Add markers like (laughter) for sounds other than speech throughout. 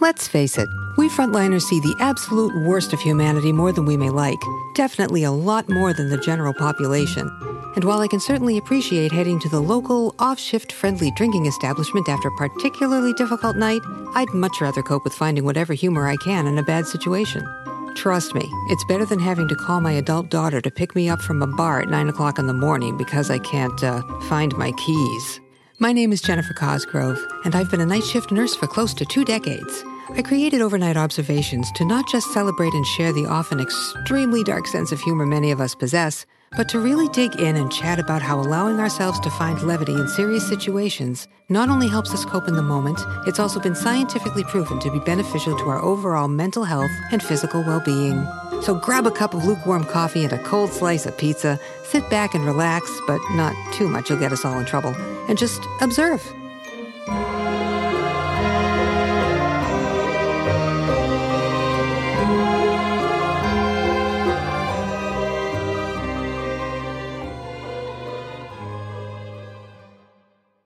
Let's face it, we frontliners see the absolute worst of humanity more than we may like. Definitely a lot more than the general population. And while I can certainly appreciate heading to the local, off shift friendly drinking establishment after a particularly difficult night, I'd much rather cope with finding whatever humor I can in a bad situation. Trust me, it's better than having to call my adult daughter to pick me up from a bar at 9 o'clock in the morning because I can't uh, find my keys. My name is Jennifer Cosgrove, and I've been a night shift nurse for close to two decades. I created overnight observations to not just celebrate and share the often extremely dark sense of humor many of us possess, but to really dig in and chat about how allowing ourselves to find levity in serious situations not only helps us cope in the moment, it's also been scientifically proven to be beneficial to our overall mental health and physical well being. So grab a cup of lukewarm coffee and a cold slice of pizza, sit back and relax, but not too much, you'll get us all in trouble, and just observe.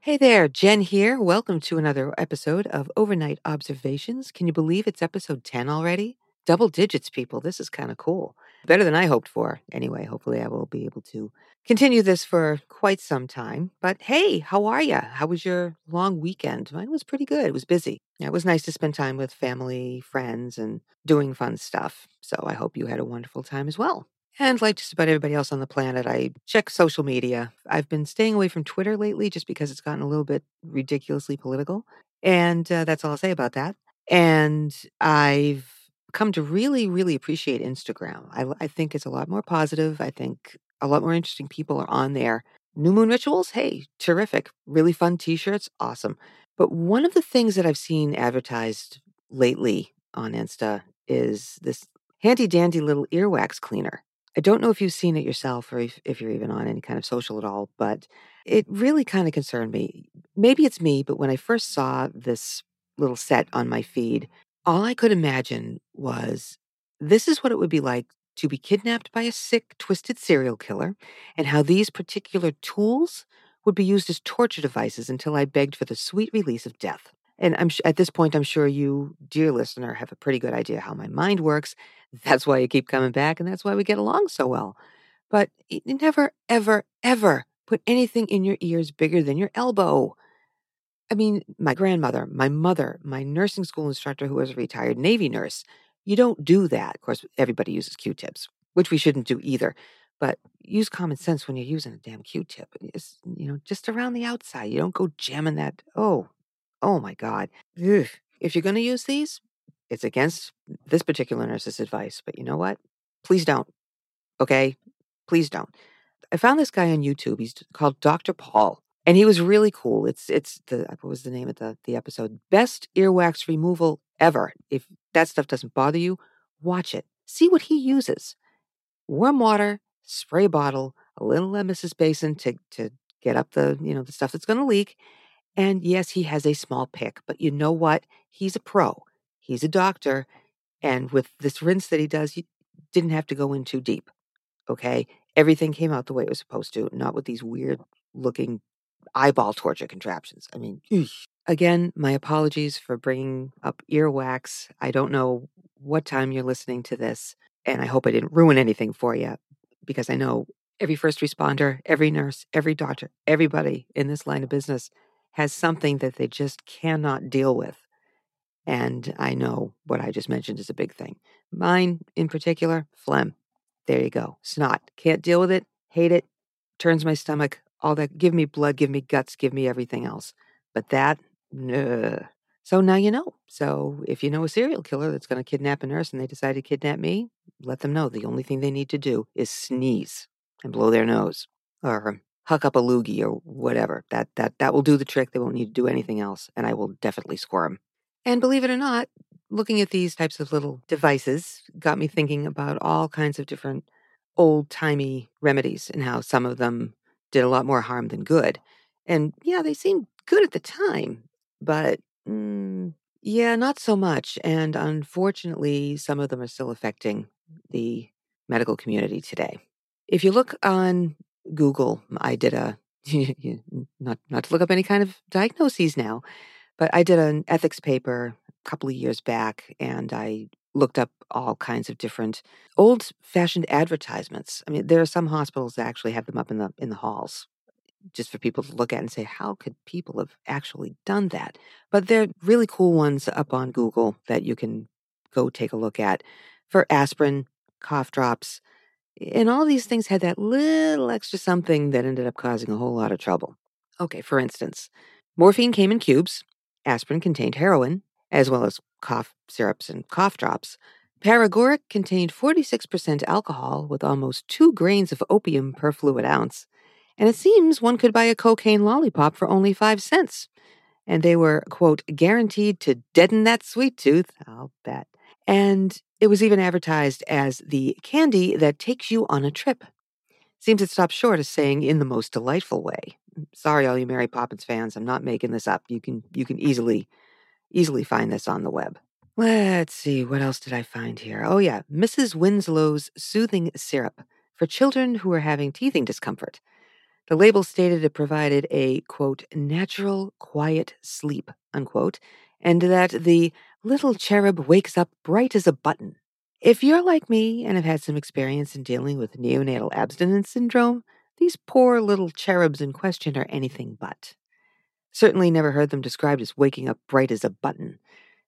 Hey there, Jen here. Welcome to another episode of Overnight Observations. Can you believe it's episode 10 already? Double digits, people. This is kind of cool. Better than I hoped for. Anyway, hopefully I will be able to continue this for quite some time. But hey, how are you? How was your long weekend? Mine was pretty good. It was busy. It was nice to spend time with family, friends, and doing fun stuff. So I hope you had a wonderful time as well. And like just about everybody else on the planet, I check social media. I've been staying away from Twitter lately just because it's gotten a little bit ridiculously political. And uh, that's all I'll say about that. And I've come to really, really appreciate Instagram. I, I think it's a lot more positive. I think a lot more interesting people are on there. New moon rituals, hey, terrific. Really fun t shirts, awesome. But one of the things that I've seen advertised lately on Insta is this handy dandy little earwax cleaner. I don't know if you've seen it yourself or if, if you're even on any kind of social at all, but it really kind of concerned me. Maybe it's me, but when I first saw this little set on my feed, all I could imagine was this is what it would be like to be kidnapped by a sick, twisted serial killer, and how these particular tools would be used as torture devices until I begged for the sweet release of death. And I'm at this point, I'm sure you, dear listener, have a pretty good idea how my mind works. That's why you keep coming back, and that's why we get along so well. But never, ever, ever put anything in your ears bigger than your elbow. I mean, my grandmother, my mother, my nursing school instructor who was a retired Navy nurse, you don't do that. Of course, everybody uses Q tips, which we shouldn't do either. But use common sense when you're using a damn Q tip. It's, you know, just around the outside. You don't go jamming that. Oh, Oh my God. Ugh. If you're going to use these, it's against this particular nurse's advice. But you know what? Please don't. Okay? Please don't. I found this guy on YouTube. He's called Dr. Paul. And he was really cool. It's it's the what was the name of the the episode? Best earwax removal ever. If that stuff doesn't bother you, watch it. See what he uses. Warm water, spray bottle, a little emesis basin to to get up the, you know, the stuff that's going to leak and yes, he has a small pick, but you know what? He's a pro. He's a doctor. And with this rinse that he does, he didn't have to go in too deep. Okay. Everything came out the way it was supposed to, not with these weird looking eyeball torture contraptions. I mean, eesh. Again, my apologies for bringing up earwax. I don't know what time you're listening to this, and I hope I didn't ruin anything for you because I know every first responder, every nurse, every doctor, everybody in this line of business has something that they just cannot deal with. And I know what I just mentioned is a big thing. Mine in particular, phlegm. There you go. Snot. Can't deal with it. Hate it. Turns my stomach. All that. Give me blood. Give me guts. Give me everything else. But that, no. Uh, so now you know. So if you know a serial killer that's going to kidnap a nurse and they decide to kidnap me, let them know the only thing they need to do is sneeze and blow their nose or huck up a loogie or whatever. That that that will do the trick. They won't need to do anything else, and I will definitely squirm. And believe it or not, looking at these types of little devices got me thinking about all kinds of different old timey remedies and how some of them did a lot more harm than good. And yeah, they seemed good at the time, but mm, yeah, not so much. And unfortunately, some of them are still affecting the medical community today. If you look on Google. I did a (laughs) not not to look up any kind of diagnoses now, but I did an ethics paper a couple of years back and I looked up all kinds of different old fashioned advertisements. I mean, there are some hospitals that actually have them up in the in the halls just for people to look at and say, how could people have actually done that? But there are really cool ones up on Google that you can go take a look at for aspirin, cough drops, and all these things had that little extra something that ended up causing a whole lot of trouble. Okay, for instance, morphine came in cubes, aspirin contained heroin, as well as cough syrups and cough drops. Paregoric contained 46% alcohol with almost two grains of opium per fluid ounce. And it seems one could buy a cocaine lollipop for only five cents. And they were, quote, guaranteed to deaden that sweet tooth, I'll bet. And it was even advertised as the candy that takes you on a trip. Seems it stopped short of saying in the most delightful way. Mm, sorry, all you Mary Poppins fans, I'm not making this up. You can you can easily easily find this on the web. Let's see, what else did I find here? Oh yeah, Mrs. Winslow's soothing syrup for children who are having teething discomfort. The label stated it provided a, quote, natural, quiet sleep, unquote, and that the little cherub wakes up bright as a button. If you're like me and have had some experience in dealing with neonatal abstinence syndrome, these poor little cherubs in question are anything but. Certainly never heard them described as waking up bright as a button.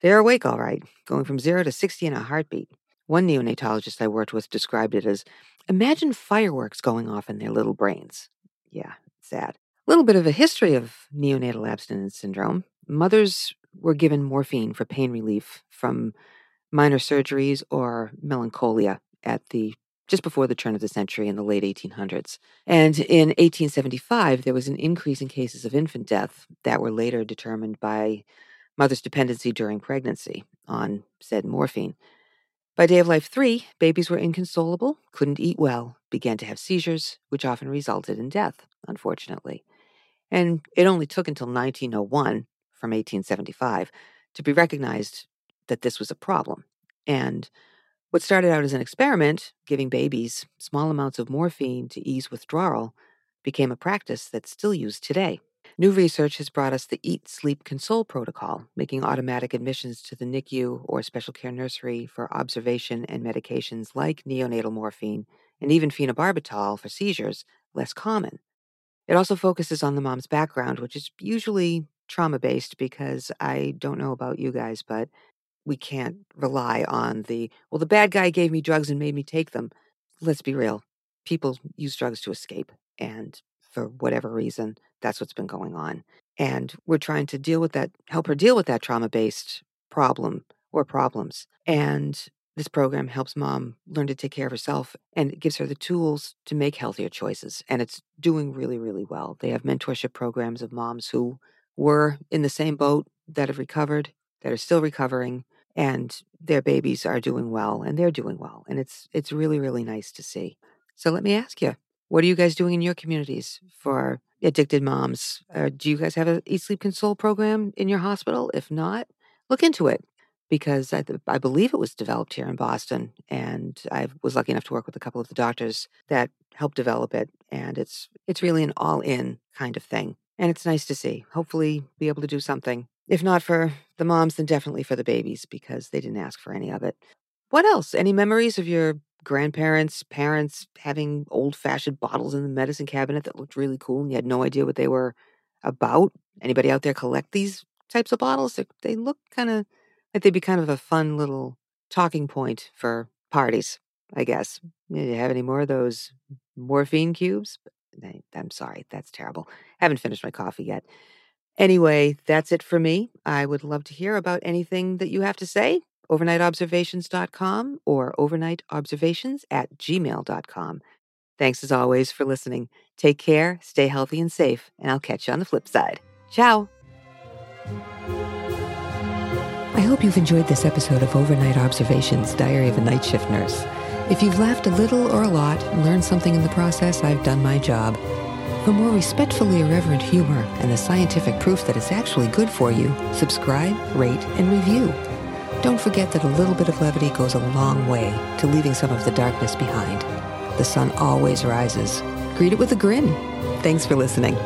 They're awake all right, going from zero to 60 in a heartbeat. One neonatologist I worked with described it as imagine fireworks going off in their little brains. Yeah, sad. A little bit of a history of neonatal abstinence syndrome. Mothers were given morphine for pain relief from minor surgeries or melancholia at the just before the turn of the century in the late 1800s. And in 1875, there was an increase in cases of infant death that were later determined by mother's dependency during pregnancy on said morphine. By day of life three, babies were inconsolable, couldn't eat well, began to have seizures, which often resulted in death, unfortunately. And it only took until 1901, from 1875, to be recognized that this was a problem. And what started out as an experiment, giving babies small amounts of morphine to ease withdrawal, became a practice that's still used today. New research has brought us the Eat, Sleep, Console protocol, making automatic admissions to the NICU or special care nursery for observation and medications like neonatal morphine and even phenobarbital for seizures less common. It also focuses on the mom's background, which is usually trauma based because I don't know about you guys, but we can't rely on the, well, the bad guy gave me drugs and made me take them. Let's be real. People use drugs to escape. And for whatever reason, that's what's been going on. And we're trying to deal with that, help her deal with that trauma based problem or problems. And this program helps mom learn to take care of herself and it gives her the tools to make healthier choices. And it's doing really, really well. They have mentorship programs of moms who were in the same boat that have recovered, that are still recovering, and their babies are doing well and they're doing well. And it's it's really, really nice to see. So let me ask you, what are you guys doing in your communities for addicted moms? Uh, do you guys have a Eat Sleep Console program in your hospital? If not, look into it because I, I believe it was developed here in Boston, and I was lucky enough to work with a couple of the doctors that helped develop it. And it's it's really an all-in kind of thing, and it's nice to see. Hopefully, be able to do something. If not for the moms, then definitely for the babies because they didn't ask for any of it. What else? Any memories of your grandparents, parents having old fashioned bottles in the medicine cabinet that looked really cool and you had no idea what they were about. Anybody out there collect these types of bottles? They, they look kind of like they'd be kind of a fun little talking point for parties, I guess. Do you have any more of those morphine cubes? I'm sorry, that's terrible. I haven't finished my coffee yet. Anyway, that's it for me. I would love to hear about anything that you have to say overnightobservations.com or overnightobservations at gmail.com. Thanks as always for listening. Take care, stay healthy and safe, and I'll catch you on the flip side. Ciao. I hope you've enjoyed this episode of Overnight Observations Diary of a Night Shift Nurse. If you've laughed a little or a lot learned something in the process, I've done my job. For more respectfully irreverent humor and the scientific proof that it's actually good for you, subscribe, rate, and review. Don't forget that a little bit of levity goes a long way to leaving some of the darkness behind. The sun always rises. Greet it with a grin. Thanks for listening.